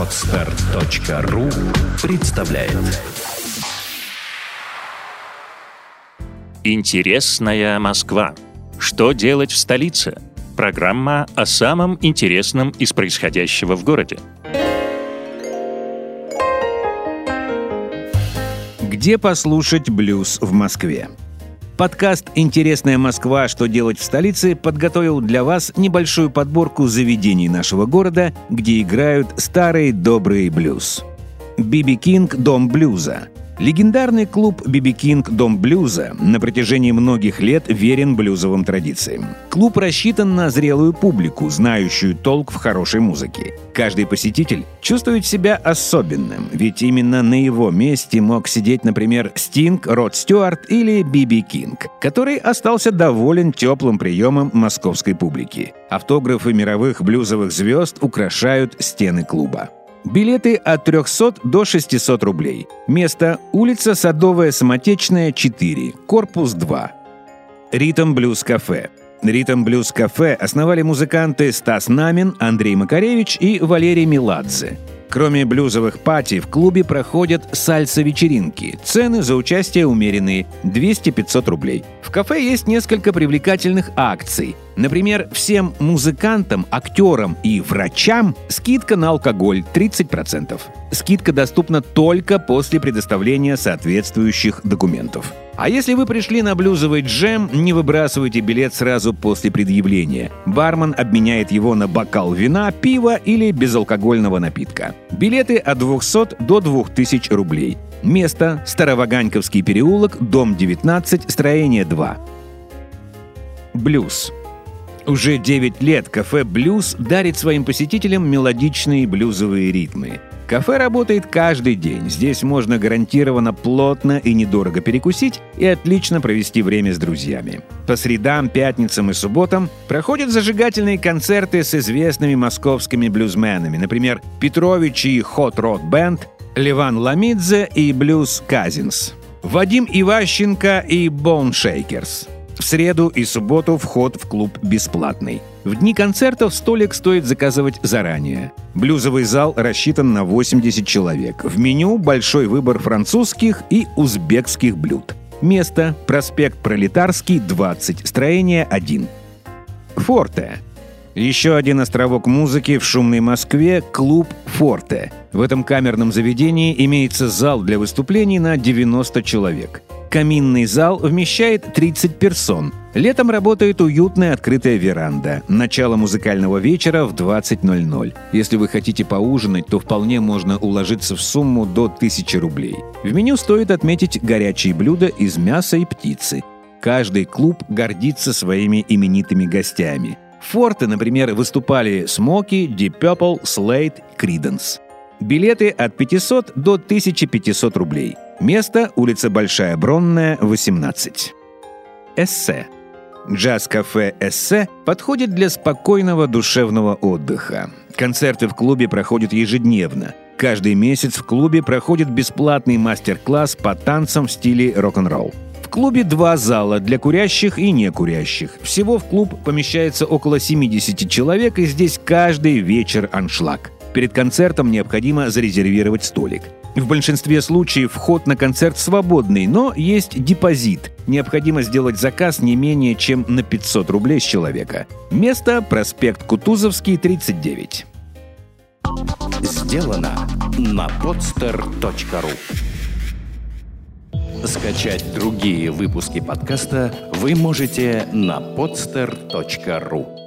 Отстар.ру представляет Интересная Москва. Что делать в столице? Программа о самом интересном из происходящего в городе. Где послушать блюз в Москве? Подкаст «Интересная Москва. Что делать в столице» подготовил для вас небольшую подборку заведений нашего города, где играют старый добрый блюз. Би Би Кинг – дом блюза – Легендарный клуб «Би Би Кинг. Дом блюза» на протяжении многих лет верен блюзовым традициям. Клуб рассчитан на зрелую публику, знающую толк в хорошей музыке. Каждый посетитель чувствует себя особенным, ведь именно на его месте мог сидеть, например, Стинг, Род Стюарт или Би Би Кинг, который остался доволен теплым приемом московской публики. Автографы мировых блюзовых звезд украшают стены клуба. Билеты от 300 до 600 рублей. Место – улица Садовая Самотечная, 4, корпус 2. Ритм Блюз Кафе. Ритм Блюз Кафе основали музыканты Стас Намин, Андрей Макаревич и Валерий Меладзе. Кроме блюзовых пати, в клубе проходят сальса-вечеринки. Цены за участие умеренные – 200-500 рублей. В кафе есть несколько привлекательных акций. Например, всем музыкантам, актерам и врачам скидка на алкоголь 30%. Скидка доступна только после предоставления соответствующих документов. А если вы пришли на блюзовый джем, не выбрасывайте билет сразу после предъявления. Бармен обменяет его на бокал вина, пива или безалкогольного напитка. Билеты от 200 до 2000 рублей. Место – Староваганьковский переулок, дом 19, строение 2. Блюз. Уже 9 лет кафе «Блюз» дарит своим посетителям мелодичные блюзовые ритмы – Кафе работает каждый день. Здесь можно гарантированно плотно и недорого перекусить и отлично провести время с друзьями. По средам, пятницам и субботам проходят зажигательные концерты с известными московскими блюзменами, например, Петрович и Hot Rod Band, Леван Ламидзе и Блюз Казинс, Вадим Иващенко и Bone Shakers – в среду и субботу вход в клуб бесплатный. В дни концертов столик стоит заказывать заранее. Блюзовый зал рассчитан на 80 человек. В меню большой выбор французских и узбекских блюд. Место – проспект Пролетарский, 20, строение 1. Форте. Еще один островок музыки в шумной Москве – клуб «Форте». В этом камерном заведении имеется зал для выступлений на 90 человек – Каминный зал вмещает 30 персон. Летом работает уютная открытая веранда. Начало музыкального вечера в 20.00. Если вы хотите поужинать, то вполне можно уложиться в сумму до 1000 рублей. В меню стоит отметить горячие блюда из мяса и птицы. Каждый клуб гордится своими именитыми гостями. Форты, например, выступали Смоки, Deep Purple, Slade, Creedence. Билеты от 500 до 1500 рублей – Место – улица Большая Бронная, 18. Эссе. Джаз-кафе «Эссе» подходит для спокойного душевного отдыха. Концерты в клубе проходят ежедневно. Каждый месяц в клубе проходит бесплатный мастер-класс по танцам в стиле рок-н-ролл. В клубе два зала для курящих и некурящих. Всего в клуб помещается около 70 человек, и здесь каждый вечер аншлаг. Перед концертом необходимо зарезервировать столик – в большинстве случаев вход на концерт свободный, но есть депозит. Необходимо сделать заказ не менее чем на 500 рублей с человека. Место – проспект Кутузовский, 39. Сделано на podster.ru Скачать другие выпуски подкаста вы можете на podster.ru